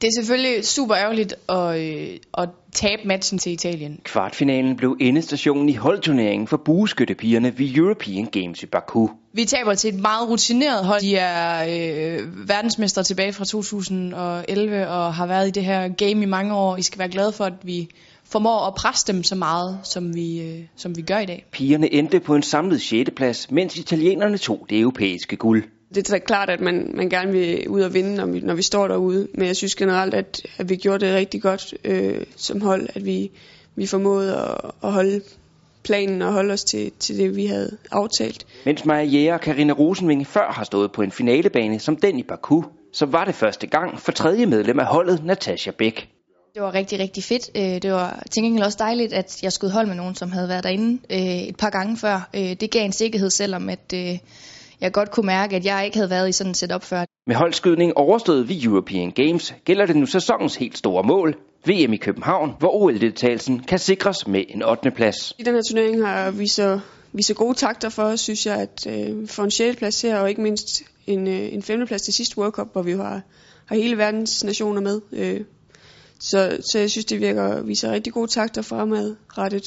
Det er selvfølgelig super ærgerligt at, øh, at tabe matchen til Italien. Kvartfinalen blev endestationen i holdturneringen for bueskyttepigerne ved European Games i Baku. Vi taber til et meget rutineret hold. De er øh, verdensmestre tilbage fra 2011 og har været i det her game i mange år. I skal være glade for, at vi formår at presse dem så meget, som vi, øh, som vi gør i dag. Pigerne endte på en samlet 6. plads, mens italienerne tog det europæiske guld. Det er klart, at man, man gerne vil ud og vinde, når vi, når vi står derude. Men jeg synes generelt, at, at vi gjorde det rigtig godt øh, som hold, at vi, vi formåede at, at holde planen og holde os til, til det, vi havde aftalt. Mens Maja Jæger og Karina Rosenvinge før har stået på en finalebane som den i Baku, så var det første gang for tredje medlem af holdet, Natasha Bæk. Det var rigtig, rigtig fedt. Øh, det var til gengæld også dejligt, at jeg skulle holde med nogen, som havde været derinde øh, et par gange før. Øh, det gav en sikkerhed, selvom at jeg godt kunne mærke, at jeg ikke havde været i sådan et setup før. Med holdskydning overstået ved European Games gælder det nu sæsonens helt store mål, VM i København, hvor OL-deltagelsen kan sikres med en 8. plads. I den her turnering har vi så, vi så gode takter for, synes jeg, at øh, få en 6. plads her, og ikke mindst en, øh, en 5. plads til sidste World Cup, hvor vi har, har hele verdens nationer med. Øh, så, så jeg synes, det virker, viser rigtig gode takter fremadrettet.